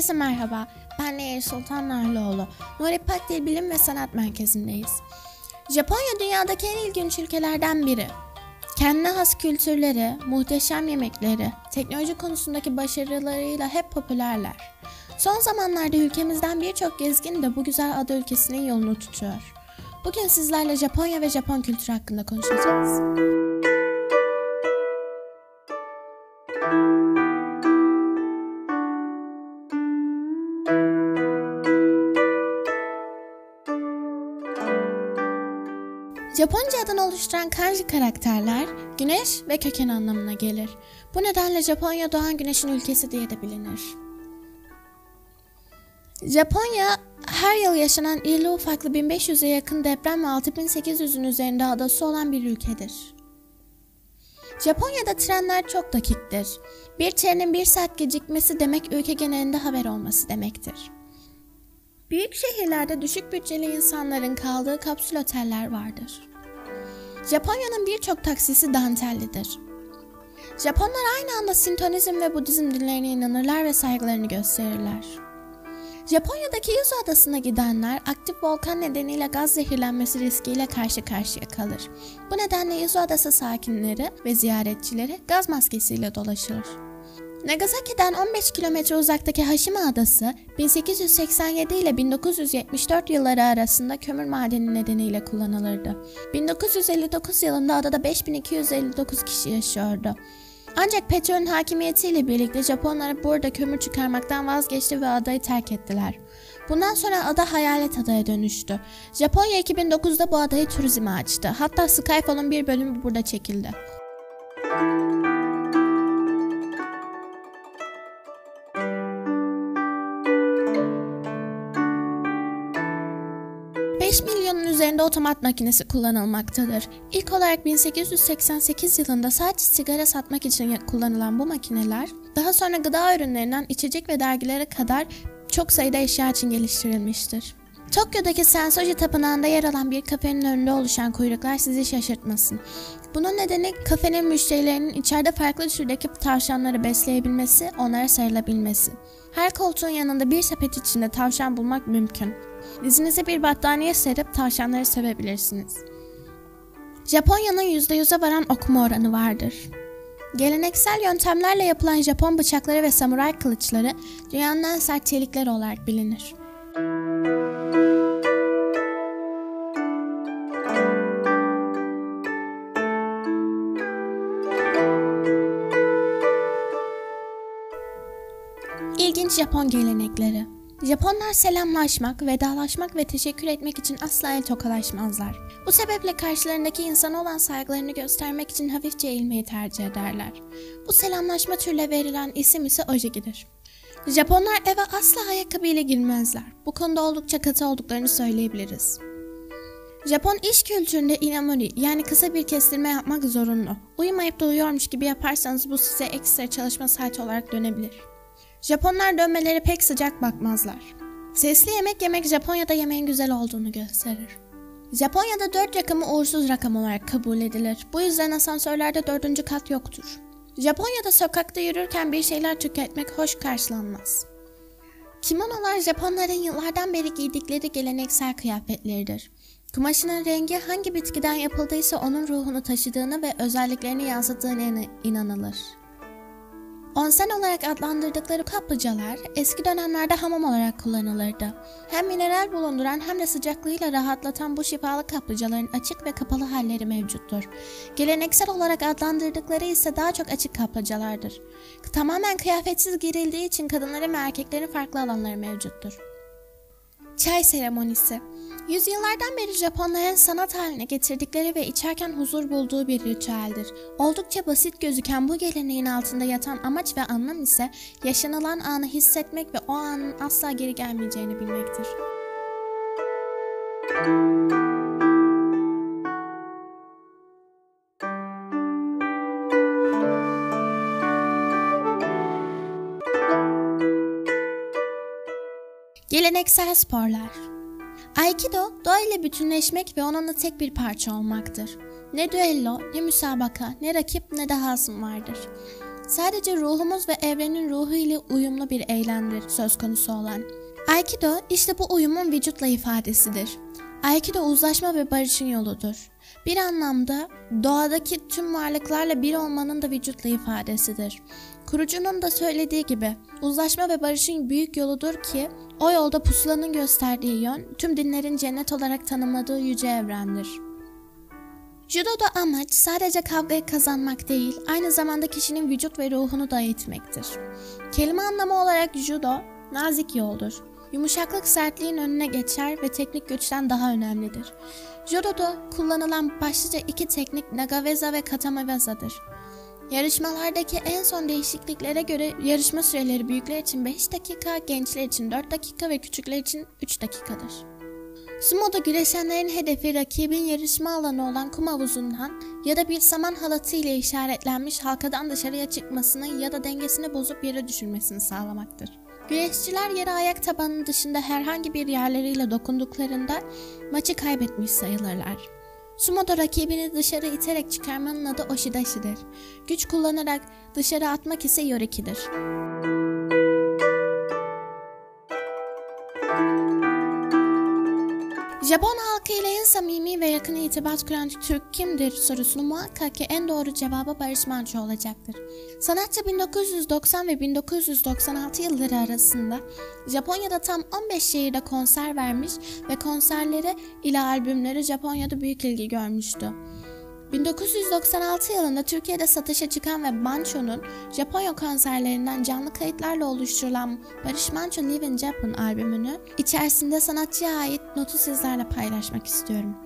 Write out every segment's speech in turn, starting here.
Herkese merhaba. Ben Nehir Sultan Narlıoğlu. Nuri Pakdil Bilim ve Sanat Merkezi'ndeyiz. Japonya dünyadaki en ilginç ülkelerden biri. Kendine has kültürleri, muhteşem yemekleri, teknoloji konusundaki başarılarıyla hep popülerler. Son zamanlarda ülkemizden birçok gezgin de bu güzel ada ülkesinin yolunu tutuyor. Bugün sizlerle Japonya ve Japon kültürü hakkında konuşacağız. Japonca adını oluşturan kanji karakterler güneş ve köken anlamına gelir. Bu nedenle Japonya doğan güneşin ülkesi diye de bilinir. Japonya her yıl yaşanan irli ufaklı 1500'e yakın deprem ve 6800'ün üzerinde adası olan bir ülkedir. Japonya'da trenler çok dakiktir. Bir trenin bir saat gecikmesi demek ülke genelinde haber olması demektir. Büyük şehirlerde düşük bütçeli insanların kaldığı kapsül oteller vardır. Japonya'nın birçok taksisi dantellidir. Japonlar aynı anda Sintonizm ve Budizm dinlerine inanırlar ve saygılarını gösterirler. Japonya'daki Yuzu Adası'na gidenler aktif volkan nedeniyle gaz zehirlenmesi riskiyle karşı karşıya kalır. Bu nedenle Yuzu Adası sakinleri ve ziyaretçileri gaz maskesiyle dolaşır. Nagasaki'den 15 kilometre uzaktaki Hashima Adası 1887 ile 1974 yılları arasında kömür madeni nedeniyle kullanılırdı. 1959 yılında adada 5259 kişi yaşıyordu. Ancak petrolün hakimiyetiyle birlikte Japonlar burada kömür çıkarmaktan vazgeçti ve adayı terk ettiler. Bundan sonra ada hayalet adaya dönüştü. Japonya 2009'da bu adayı turizme açtı. Hatta Skyfall'un bir bölümü burada çekildi. 5 üzerinde otomat makinesi kullanılmaktadır. İlk olarak 1888 yılında sadece sigara satmak için kullanılan bu makineler, daha sonra gıda ürünlerinden içecek ve dergilere kadar çok sayıda eşya için geliştirilmiştir. Tokyo'daki Sensoji Tapınağı'nda yer alan bir kafenin önünde oluşan kuyruklar sizi şaşırtmasın. Bunun nedeni kafenin müşterilerinin içeride farklı türdeki tavşanları besleyebilmesi, onlara sarılabilmesi. Her koltuğun yanında bir sepet içinde tavşan bulmak mümkün. Dizinize bir battaniye serip tavşanları sevebilirsiniz. Japonya'nın %100'e varan okuma oranı vardır. Geleneksel yöntemlerle yapılan Japon bıçakları ve samuray kılıçları dünyanın en sert çelikleri olarak bilinir. İlginç Japon gelenekleri Japonlar selamlaşmak, vedalaşmak ve teşekkür etmek için asla el tokalaşmazlar. Bu sebeple karşılarındaki insana olan saygılarını göstermek için hafifçe eğilmeyi tercih ederler. Bu selamlaşma türüne verilen isim ise ojigidir. Japonlar eve asla ayakkabıyla girmezler. Bu konuda oldukça katı olduklarını söyleyebiliriz. Japon iş kültüründe inamori yani kısa bir kestirme yapmak zorunlu. Uyumayıp da uyuyormuş gibi yaparsanız bu size ekstra çalışma saati olarak dönebilir. Japonlar dönmeleri pek sıcak bakmazlar. Sesli yemek yemek Japonya'da yemeğin güzel olduğunu gösterir. Japonya'da dört rakamı uğursuz rakam olarak kabul edilir. Bu yüzden asansörlerde dördüncü kat yoktur. Japonya'da sokakta yürürken bir şeyler tüketmek hoş karşılanmaz. Kimonolar Japonların yıllardan beri giydikleri geleneksel kıyafetleridir. Kumaşının rengi hangi bitkiden yapıldıysa onun ruhunu taşıdığını ve özelliklerini yansıttığına inanılır. Onsen olarak adlandırdıkları kaplıcalar eski dönemlerde hamam olarak kullanılırdı. Hem mineral bulunduran hem de sıcaklığıyla rahatlatan bu şifalı kaplıcaların açık ve kapalı halleri mevcuttur. Geleneksel olarak adlandırdıkları ise daha çok açık kaplıcalardır. Tamamen kıyafetsiz girildiği için kadınların ve erkeklerin farklı alanları mevcuttur. Çay seremonisi Yüzyıllardan beri Japonların sanat haline getirdikleri ve içerken huzur bulduğu bir ritüeldir. Oldukça basit gözüken bu geleneğin altında yatan amaç ve anlam ise yaşanılan anı hissetmek ve o anın asla geri gelmeyeceğini bilmektir. Geleneksel sporlar Aikido, doğa ile bütünleşmek ve onunla tek bir parça olmaktır. Ne düello, ne müsabaka, ne rakip ne de hasım vardır. sadece ruhumuz ve evrenin ruhu ile uyumlu bir eylemdir söz konusu olan. Aikido işte bu uyumun vücutla ifadesidir. Aikido uzlaşma ve barışın yoludur. Bir anlamda doğadaki tüm varlıklarla bir olmanın da vücutla ifadesidir. Kurucunun da söylediği gibi uzlaşma ve barışın büyük yoludur ki o yolda pusulanın gösterdiği yön tüm dinlerin cennet olarak tanımladığı yüce evrendir. Judo'da amaç sadece kavgayı kazanmak değil, aynı zamanda kişinin vücut ve ruhunu da eğitmektir. Kelime anlamı olarak judo, nazik yoldur. Yumuşaklık sertliğin önüne geçer ve teknik güçten daha önemlidir. Judo'da kullanılan başlıca iki teknik Nagaveza ve Katamaveza'dır. Yarışmalardaki en son değişikliklere göre yarışma süreleri büyükler için 5 dakika, gençler için 4 dakika ve küçükler için 3 dakikadır. Sumo'da güreşenlerin hedefi rakibin yarışma alanı olan kum havuzundan ya da bir saman halatı ile işaretlenmiş halkadan dışarıya çıkmasını ya da dengesini bozup yere düşürmesini sağlamaktır. Güreşçiler yere ayak tabanının dışında herhangi bir yerleriyle dokunduklarında maçı kaybetmiş sayılırlar. Sumo'da rakibini dışarı iterek çıkarmanın adı Oshidashi'dir. Güç kullanarak dışarı atmak ise Yoriki'dir. Japon halkı ile en samimi ve yakın itibat kuran Türk kimdir sorusunu muhakkak ki en doğru cevabı Barış Manço olacaktır. Sanatçı 1990 ve 1996 yılları arasında Japonya'da tam 15 şehirde konser vermiş ve konserleri ile albümleri Japonya'da büyük ilgi görmüştü. 1996 yılında Türkiye'de satışa çıkan ve Mancho'nun Japonya konserlerinden canlı kayıtlarla oluşturulan Barış Manço Live in Japan albümünü içerisinde sanatçıya ait notu sizlerle paylaşmak istiyorum.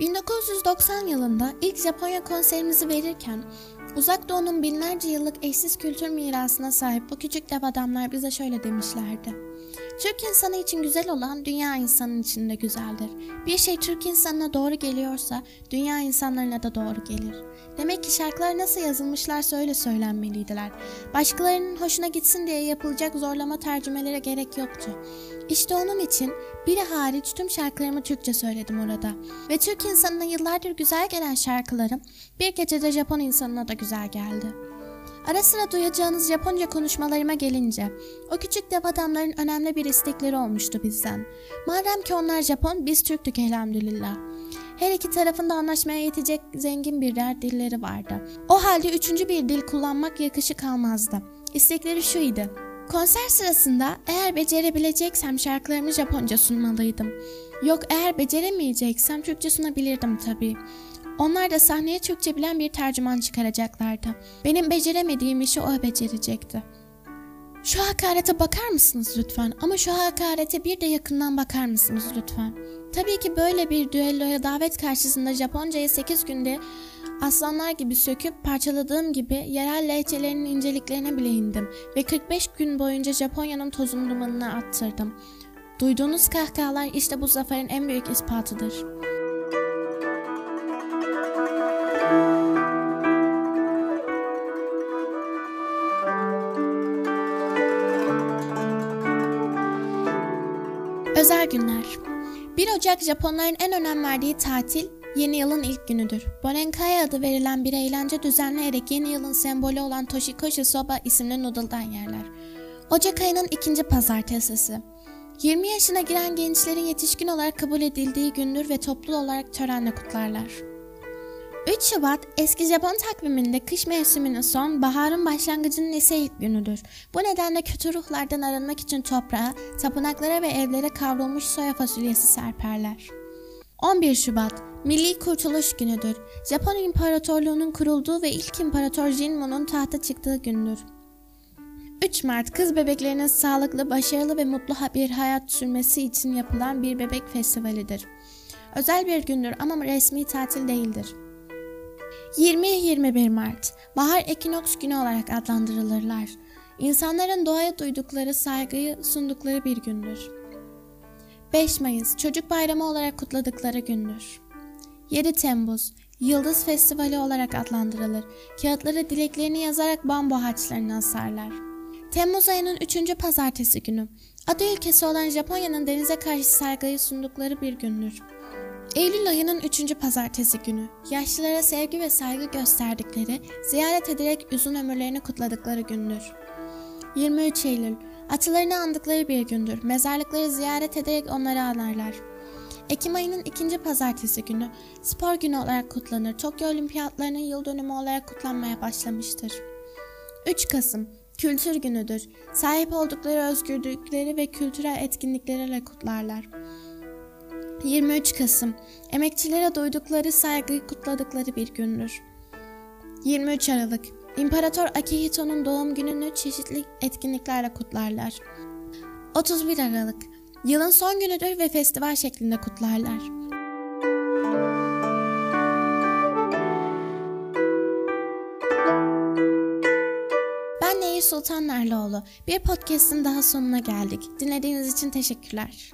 1990 yılında ilk Japonya konserimizi verirken Uzak Doğu'nun binlerce yıllık eşsiz kültür mirasına sahip bu küçük dev adamlar bize şöyle demişlerdi. Türk insanı için güzel olan dünya insanın için de güzeldir. Bir şey Türk insanına doğru geliyorsa dünya insanlarına da doğru gelir. Demek ki şarkılar nasıl yazılmışlarsa öyle söylenmeliydiler. Başkalarının hoşuna gitsin diye yapılacak zorlama tercümelere gerek yoktu. İşte onun için biri hariç tüm şarkılarımı Türkçe söyledim orada. Ve Türk insanına yıllardır güzel gelen şarkılarım bir gecede Japon insanına da güzel geldi. Ara sıra duyacağınız Japonca konuşmalarıma gelince, o küçük dev adamların önemli bir istekleri olmuştu bizden. Madem ki onlar Japon, biz Türktük elhamdülillah. Her iki tarafında anlaşmaya yetecek zengin bir der dilleri vardı. O halde üçüncü bir dil kullanmak yakışık almazdı. İstekleri şuydu. Konser sırasında eğer becerebileceksem şarkılarımı Japonca sunmalıydım. Yok eğer beceremeyeceksem Türkçe sunabilirdim tabii. Onlar da sahneye Türkçe bilen bir tercüman çıkaracaklardı. Benim beceremediğim işi o becerecekti. Şu hakarete bakar mısınız lütfen? Ama şu hakarete bir de yakından bakar mısınız lütfen? Tabii ki böyle bir düelloya davet karşısında Japonca'yı 8 günde aslanlar gibi söküp parçaladığım gibi yerel lehçelerinin inceliklerine bile indim ve 45 gün boyunca Japonya'nın tozunu dumanına attırdım. Duyduğunuz kahkahalar işte bu zaferin en büyük ispatıdır.'' 1 Ocak Japonların en önem verdiği tatil yeni yılın ilk günüdür. Bonenkai adı verilen bir eğlence düzenleyerek yeni yılın sembolü olan Toshikoshi Soba isimli noodle'dan yerler. Ocak ayının ikinci pazartesisi. 20 yaşına giren gençlerin yetişkin olarak kabul edildiği gündür ve toplu olarak törenle kutlarlar. 3 Şubat eski Japon takviminde kış mevsiminin son, baharın başlangıcının ise ilk günüdür. Bu nedenle kötü ruhlardan arınmak için toprağa, tapınaklara ve evlere kavrulmuş soya fasulyesi serperler. 11 Şubat Milli Kurtuluş Günüdür. Japon İmparatorluğu'nun kurulduğu ve ilk İmparator Jinmo'nun tahta çıktığı gündür. 3 Mart kız bebeklerinin sağlıklı, başarılı ve mutlu bir hayat sürmesi için yapılan bir bebek festivalidir. Özel bir gündür ama resmi tatil değildir. 20-21 Mart, bahar ekinoks günü olarak adlandırılırlar. İnsanların doğaya duydukları saygıyı sundukları bir gündür. 5 Mayıs, Çocuk Bayramı olarak kutladıkları gündür. 7 Temmuz, Yıldız Festivali olarak adlandırılır. Kağıtlara dileklerini yazarak bambu ağaçlarını asarlar. Temmuz ayının 3. pazartesi günü. Adı ülkesi olan Japonya'nın denize karşı saygıyı sundukları bir gündür. Eylül ayının 3. pazartesi günü yaşlılara sevgi ve saygı gösterdikleri, ziyaret ederek uzun ömürlerini kutladıkları gündür. 23 Eylül Atalarını andıkları bir gündür. Mezarlıkları ziyaret ederek onları anarlar. Ekim ayının ikinci pazartesi günü spor günü olarak kutlanır. Tokyo Olimpiyatlarının yıl dönümü olarak kutlanmaya başlamıştır. 3 Kasım Kültür günüdür. Sahip oldukları özgürlükleri ve kültürel etkinlikleriyle kutlarlar. 23 Kasım Emekçilere duydukları saygıyı kutladıkları bir gündür. 23 Aralık İmparator Akihito'nun doğum gününü çeşitli etkinliklerle kutlarlar. 31 Aralık Yılın son günüdür ve festival şeklinde kutlarlar. Ben Nehir Sultan Narlıoğlu. Bir podcast'ın daha sonuna geldik. Dinlediğiniz için teşekkürler.